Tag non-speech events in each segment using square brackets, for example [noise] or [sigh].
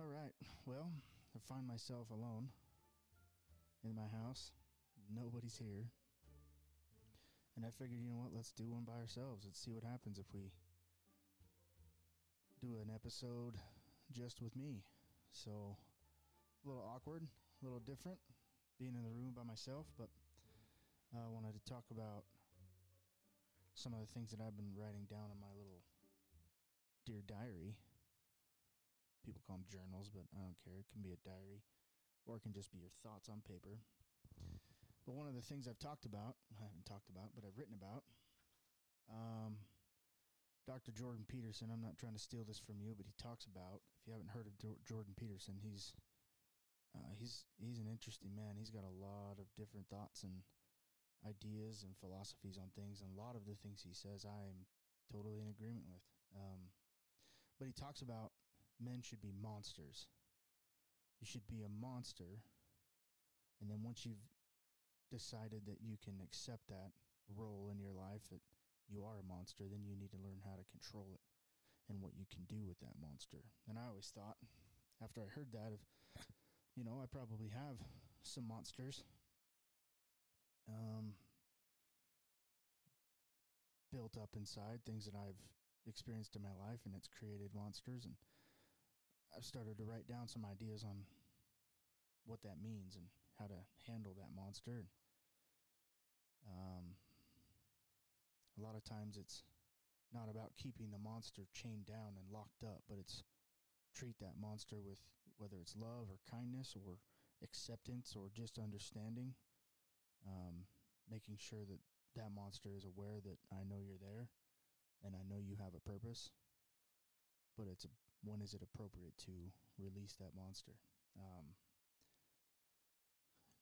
All right. Well, I find myself alone in my house. Nobody's here. And I figured, you know what? Let's do one by ourselves. Let's see what happens if we do an episode just with me. So, a little awkward, a little different being in the room by myself, but I wanted to talk about some of the things that I've been writing down in my little dear diary people call them journals, but I don't care. It can be a diary or it can just be your thoughts on paper. But one of the things I've talked about, I haven't talked about, but I've written about, um, Dr. Jordan Peterson. I'm not trying to steal this from you, but he talks about. If you haven't heard of Jordan Peterson, he's uh, he's he's an interesting man. He's got a lot of different thoughts and ideas and philosophies on things, and a lot of the things he says, I am totally in agreement with. Um, but he talks about men should be monsters. You should be a monster. And then once you've decided that you can accept that role in your life, that you are a monster, then you need to learn how to control it and what you can do with that monster. And I always thought, after I heard that, of, you know, I probably have some monsters. Um, built up inside things that I've experienced in my life, and it's created monsters. And I've started to write down some ideas on what that means and how to handle that monster. Um, a lot of times it's not about keeping the monster chained down and locked up, but it's treat that monster with whether it's love or kindness or acceptance or just understanding. Um, making sure that that monster is aware that I know you're there and I know you have a purpose, but it's a when is it appropriate to release that monster? Um,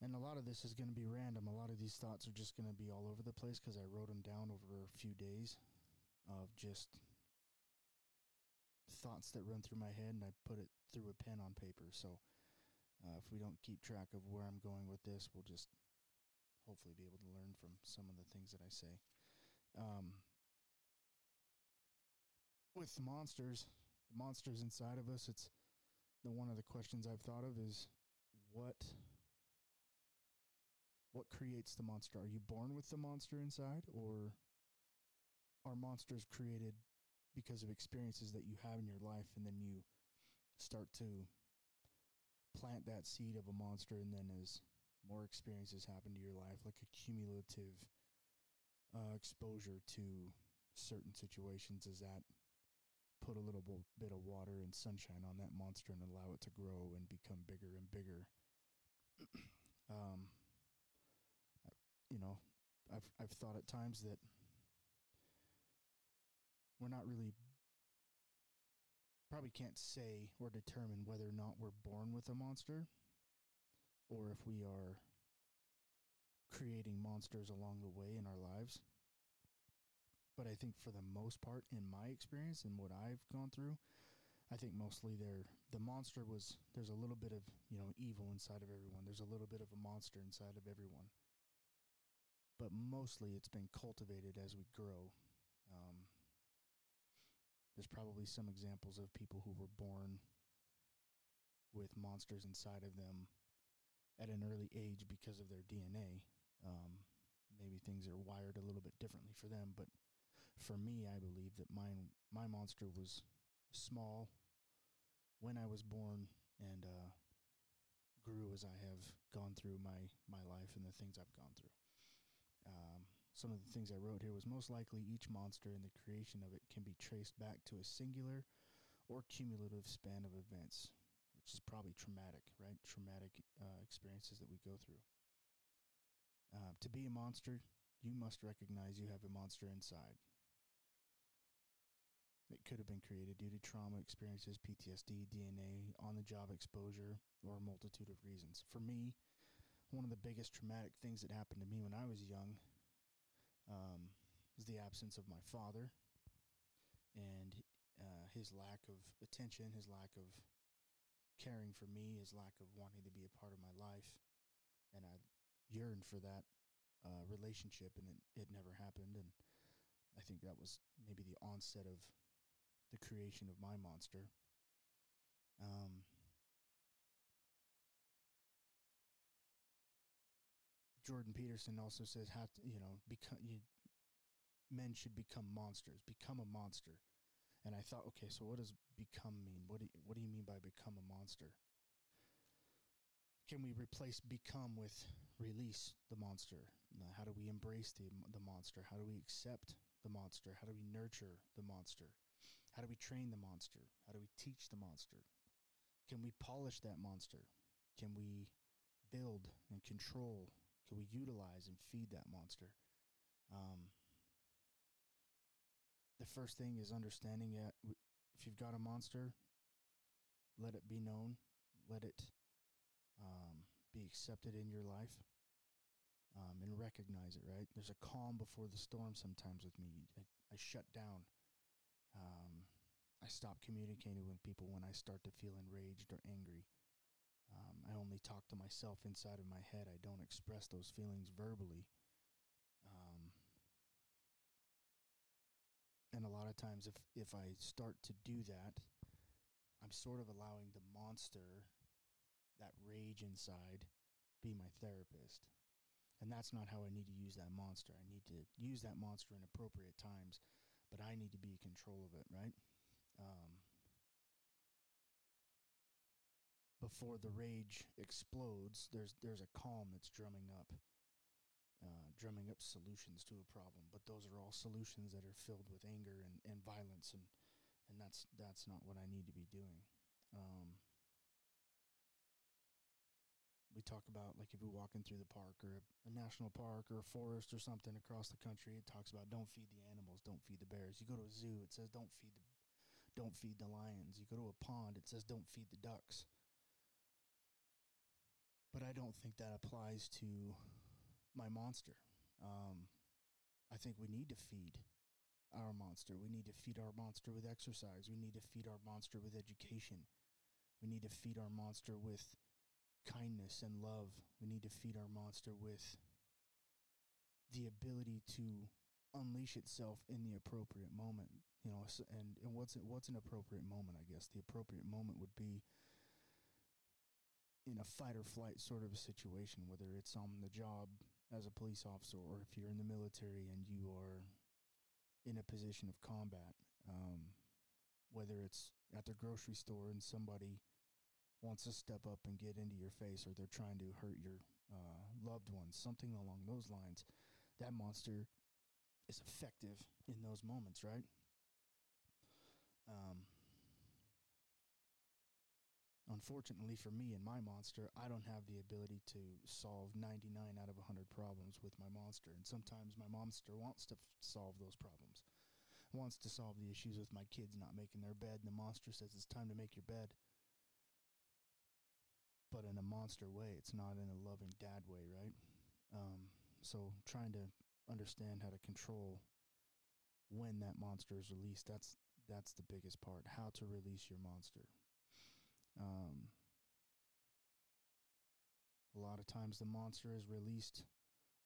and a lot of this is going to be random. A lot of these thoughts are just going to be all over the place because I wrote them down over a few days of just thoughts that run through my head and I put it through a pen on paper. So uh, if we don't keep track of where I'm going with this, we'll just hopefully be able to learn from some of the things that I say. Um, with monsters, the monsters inside of us, it's the one of the questions I've thought of is what what creates the monster? Are you born with the monster inside or are monsters created because of experiences that you have in your life and then you start to plant that seed of a monster and then as more experiences happen to your life like a cumulative uh, exposure to certain situations is that put a little bit of water and sunshine on that monster and allow it to grow and become bigger and bigger. [clears throat] um, you know, I've I've thought at times that we're not really probably can't say or determine whether or not we're born with a monster or if we are creating monsters along the way in our lives but I think for the most part, in my experience and what I've gone through, I think mostly there the monster was there's a little bit of you know evil inside of everyone. There's a little bit of a monster inside of everyone, but mostly it's been cultivated as we grow. Um, there's probably some examples of people who were born with monsters inside of them at an early age because of their DNA. Um, maybe things are wired a little bit differently for them, but for me, I believe that mine my monster was small when I was born and uh, grew as I have gone through my my life and the things I've gone through. Um, some of the things I wrote here was most likely each monster and the creation of it can be traced back to a singular or cumulative span of events, which is probably traumatic, right? Traumatic uh, experiences that we go through. Uh, to be a monster, you must recognize you have a monster inside. It could have been created due to trauma experiences, PTSD, DNA, on the job exposure, or a multitude of reasons. For me, one of the biggest traumatic things that happened to me when I was young um, was the absence of my father and uh, his lack of attention, his lack of caring for me, his lack of wanting to be a part of my life. And I yearned for that uh, relationship, and it, it never happened. And I think that was maybe the onset of the creation of my monster. Um, Jordan Peterson also says how to, you know become you, men should become monsters. Become a monster. And I thought, okay, so what does become mean? What do you, what do you mean by become a monster? Can we replace become with release the monster? How do we embrace the the monster? How do we accept the monster? How do we nurture the monster? How do we train the monster how do we teach the monster can we polish that monster can we build and control can we utilize and feed that monster? Um, the first thing is understanding that if you've got a monster, let it be known, let it um, be accepted in your life, um, and recognize it. Right? There's a calm before the storm. Sometimes with me, I, I shut down. I stop communicating with people when I start to feel enraged or angry. Um, I only talk to myself inside of my head. I don't express those feelings verbally. Um, and a lot of times, if if I start to do that, I'm sort of allowing the monster, that rage inside, be my therapist. And that's not how I need to use that monster. I need to use that monster in appropriate times, but I need to be in control of it, right? Um, before the rage explodes, there's there's a calm that's drumming up, uh, drumming up solutions to a problem. But those are all solutions that are filled with anger and, and violence, and and that's that's not what I need to be doing. Um, we talk about like if you're walking through the park or a, a national park or a forest or something across the country, it talks about don't feed the animals, don't feed the bears. You go to a zoo, it says don't feed the don't feed the lions. You go to a pond, it says don't feed the ducks but I don't think that applies to my monster. Um, I think we need to feed our monster. We need to feed our monster with exercise. We need to feed our monster with education. We need to feed our monster with kindness and love. We need to feed our monster with the ability to unleash itself in the appropriate moment. You know, and, and what's what's an appropriate moment? I guess the appropriate moment would be in a fight or flight sort of a situation, whether it's on the job as a police officer or if you're in the military and you are in a position of combat, um, whether it's at the grocery store and somebody wants to step up and get into your face or they're trying to hurt your uh, loved ones, something along those lines, that monster is effective in those moments, right? Um, Unfortunately for me and my monster, I don't have the ability to solve 99 out of 100 problems with my monster. And sometimes my monster wants to f- solve those problems, wants to solve the issues with my kids not making their bed. And the monster says it's time to make your bed. But in a monster way, it's not in a loving dad way, right? Um, so trying to understand how to control when that monster is released, that's that's the biggest part. How to release your monster. Um, a lot of times the monster is released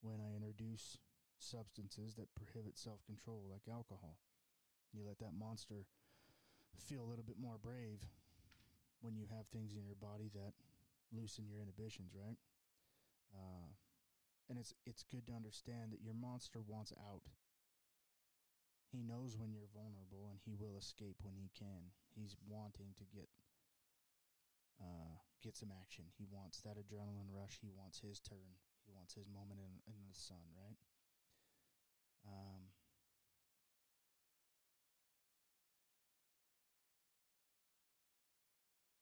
when I introduce substances that prohibit self control, like alcohol. You let that monster feel a little bit more brave when you have things in your body that loosen your inhibitions, right? Uh, and it's it's good to understand that your monster wants out. He knows when you're vulnerable, and he will escape when he can. He's wanting to get uh, get some action. He wants that adrenaline rush. He wants his turn. He wants his moment in, in the sun, right? Um,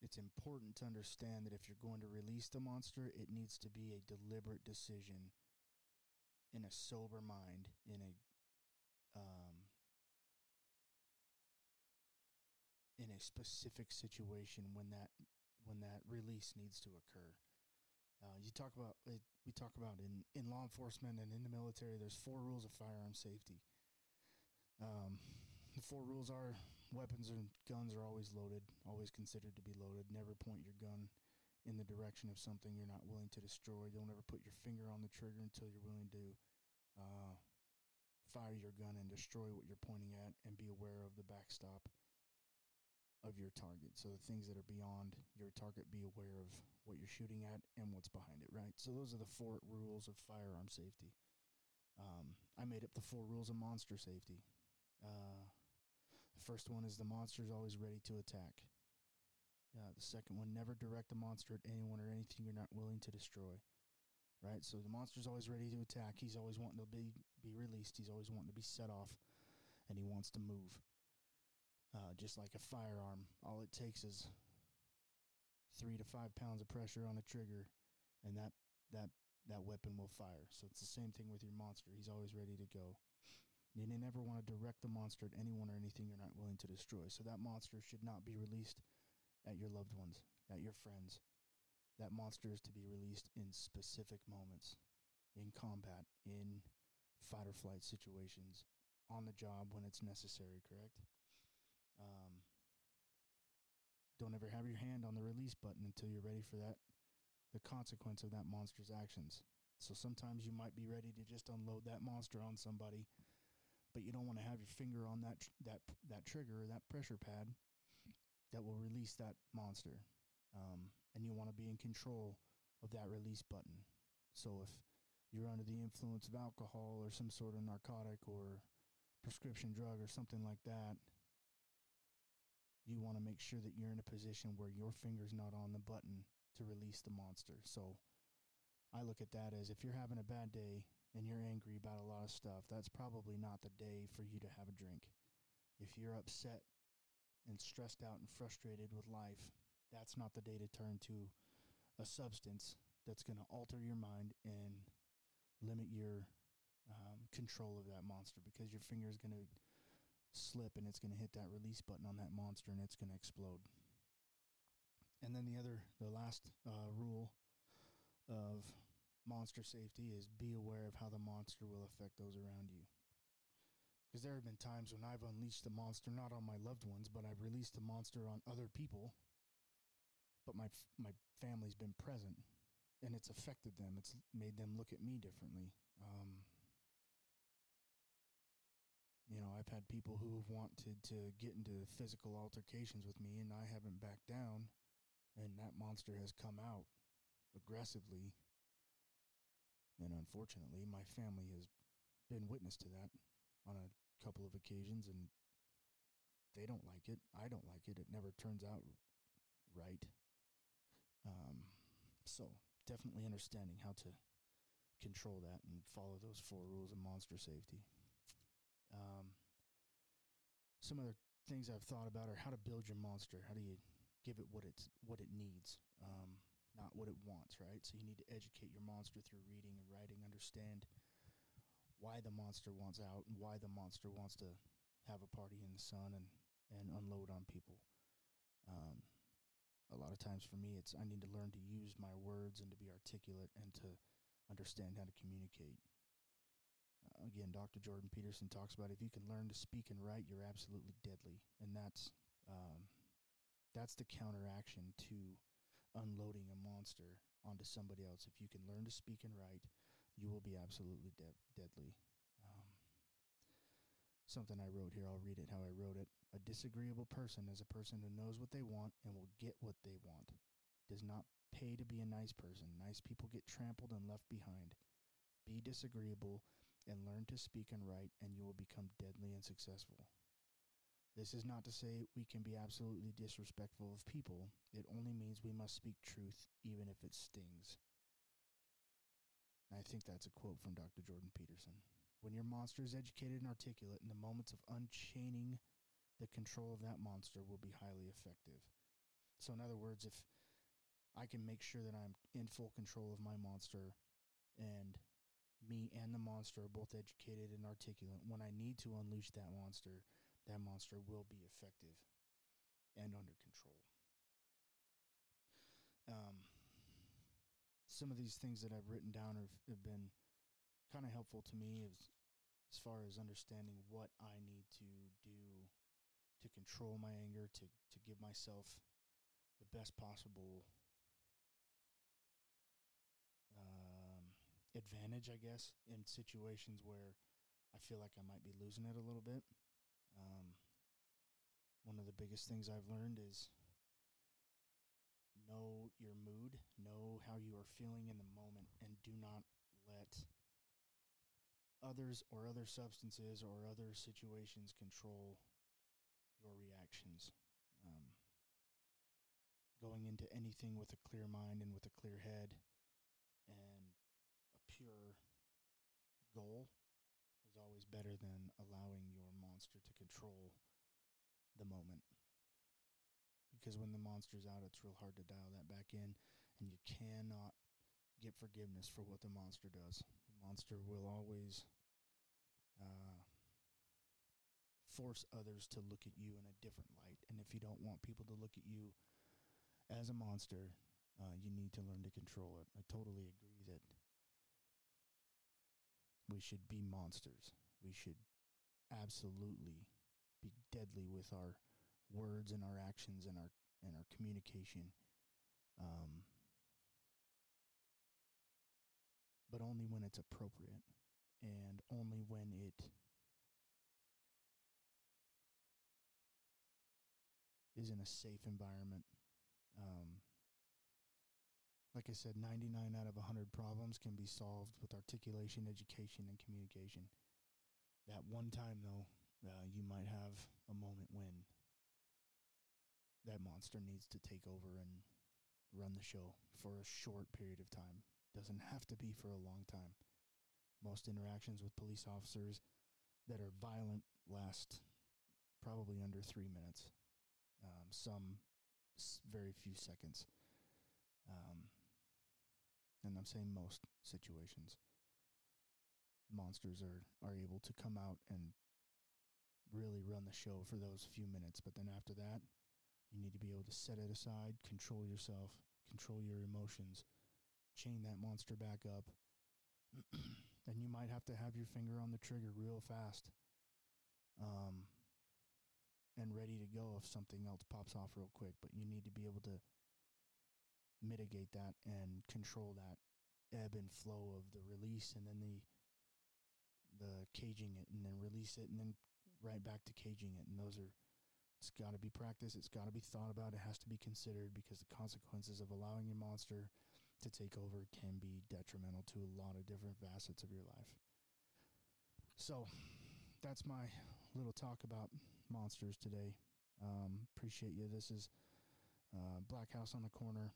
it's important to understand that if you're going to release the monster, it needs to be a deliberate decision in a sober mind, in a um, in a specific situation when that when that release needs to occur. Uh, you talk about it, we talk about in, in law enforcement and in the military. There's four rules of firearm safety. Um, the four rules are weapons and guns are always loaded, always considered to be loaded. Never point your gun in the direction of something you're not willing to destroy. Don't ever put your finger on the trigger until you're willing to uh, fire your gun and destroy what you're pointing at, and be aware of the backstop of your target. So the things that are beyond your target, be aware of what you're shooting at and what's behind it, right? So those are the four rules of firearm safety. Um, I made up the four rules of monster safety. Uh, first one is the monster is always ready to attack. Uh, the second one, never direct the monster at anyone or anything you're not willing to destroy. Right? So the monster's always ready to attack. He's always wanting to be, be released. He's always wanting to be set off, and he wants to move. Uh, just like a firearm, all it takes is three to five pounds of pressure on a trigger, and that that that weapon will fire. So it's the same thing with your monster. He's always ready to go. You never want to direct the monster at anyone or anything you're not willing to destroy. So that monster should not be released at your loved ones, at your friends. That monster is to be released in specific moments, in combat, in fight or flight situations, on the job when it's necessary, correct? Um, don't ever have your hand on the release button until you're ready for that, the consequence of that monster's actions. So sometimes you might be ready to just unload that monster on somebody, but you don't want to have your finger on that that that trigger or that pressure pad that will release that monster. Um, and you want to be in control of that release button. So if you're under the influence of alcohol or some sort of narcotic or prescription drug or something like that, you want to make sure that you're in a position where your finger's not on the button to release the monster. So I look at that as if you're having a bad day and you're angry about a lot of stuff, that's probably not the day for you to have a drink. If you're upset and stressed out and frustrated with life, that's not the day to turn to a substance that's going to alter your mind and limit your um, control of that monster because your finger is going to slip and it's going to hit that release button on that monster and it's going to explode. And then the other, the last uh, rule of monster safety is be aware of how the monster will affect those around you. Because there have been times when I've unleashed the monster not on my loved ones, but I've released the monster on other people. But my my family's been present, and it's affected them. It's made them look at me differently. Um, you know, I've had people who have wanted to get into physical altercations with me, and I haven't backed down, and that monster has come out aggressively. And unfortunately, my family has been witness to that on a couple of occasions, and they don't like it. I don't like it. It never turns out right. Um, so, definitely understanding how to control that and follow those four rules of monster safety. Um, some other things I've thought about are how to build your monster. How do you give it what it's what it needs, um, not what it wants, right? So you need to educate your monster through reading and writing, understand why the monster wants out and why the monster wants to have a party in the sun and and unload on people. Um, a lot of times for me, it's I need to learn to use my words and to be articulate and to understand how to communicate again, Dr. Jordan Peterson talks about if you can learn to speak and write, you're absolutely deadly, and that's um, that's the counteraction to unloading a monster onto somebody else. If you can learn to speak and write, you will be absolutely de- deadly. Um, something I wrote here, I'll read it how I wrote it. A disagreeable person is a person who knows what they want and will get what they want. Does not pay to be a nice person. Nice people get trampled and left behind. Be disagreeable and learn to speak and write, and you will become deadly and successful. This is not to say we can be absolutely disrespectful of people. It only means we must speak truth, even if it stings. And I think that's a quote from Dr. Jordan Peterson. When your monster is educated and articulate, in the moments of unchaining the control of that monster will be highly effective. So, in other words, if I can make sure that I'm in full control of my monster and me and the monster are both educated and articulate. When I need to unleash that monster, that monster will be effective and under control. Um, some of these things that I've written down have, have been kind of helpful to me as, as far as understanding what I need to do to control my anger, to, to give myself the best possible um, advantage, I guess, in situations where I feel like I might be losing it a little bit. Um, one of the biggest things I've learned is know your mood, know how you are feeling in the moment, and do not let others or other substances or other situations control your reactions. Um, going into anything with a clear mind and with a clear head and a pure goal is always better than allowing your monster to control the moment. Because when the monster's out, it's real hard to dial that back in, and you cannot get forgiveness for what the monster does. The monster will always uh, force others to look at you in a different light. And if you don't want people to look at you as a monster, uh, you need to learn to control it. I totally agree that we should be monsters. We should absolutely be deadly with our words and our actions and our and our communication. Um, but only when it's appropriate and only when it is in a safe environment. Um, like I said, 99 out of 100 problems can be solved with articulation, education, and communication. That one time, though, uh, you might have a moment when that monster needs to take over and run the show for a short period of time doesn't have to be for a long time. Most interactions with police officers that are violent last probably under three minutes, um, some s- very few seconds. Um, and I'm saying most situations. Monsters are, are able to come out and really run the show for those few minutes. But then after that, you need to be able to set it aside, control yourself, control your emotions, chain that monster back up. [clears throat] and you might have to have your finger on the trigger real fast um, and ready to go if something else pops off real quick. But you need to be able to mitigate that and control that ebb and flow of the release and then the the caging it and then release it and then right back to caging it and those are it's got to be practiced it's got to be thought about it has to be considered because the consequences of allowing your monster to take over can be detrimental to a lot of different facets of your life. So that's my little talk about monsters today. Um, appreciate you. This is uh, Black House on the Corner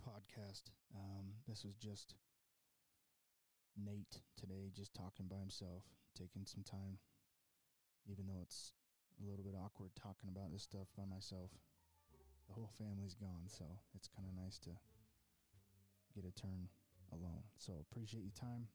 podcast. Um, this was just Nate today, just talking by himself, taking some time, even though it's a little bit awkward talking about this stuff by myself. The whole family's gone, so it's kind of nice to get a turn alone. So appreciate your time.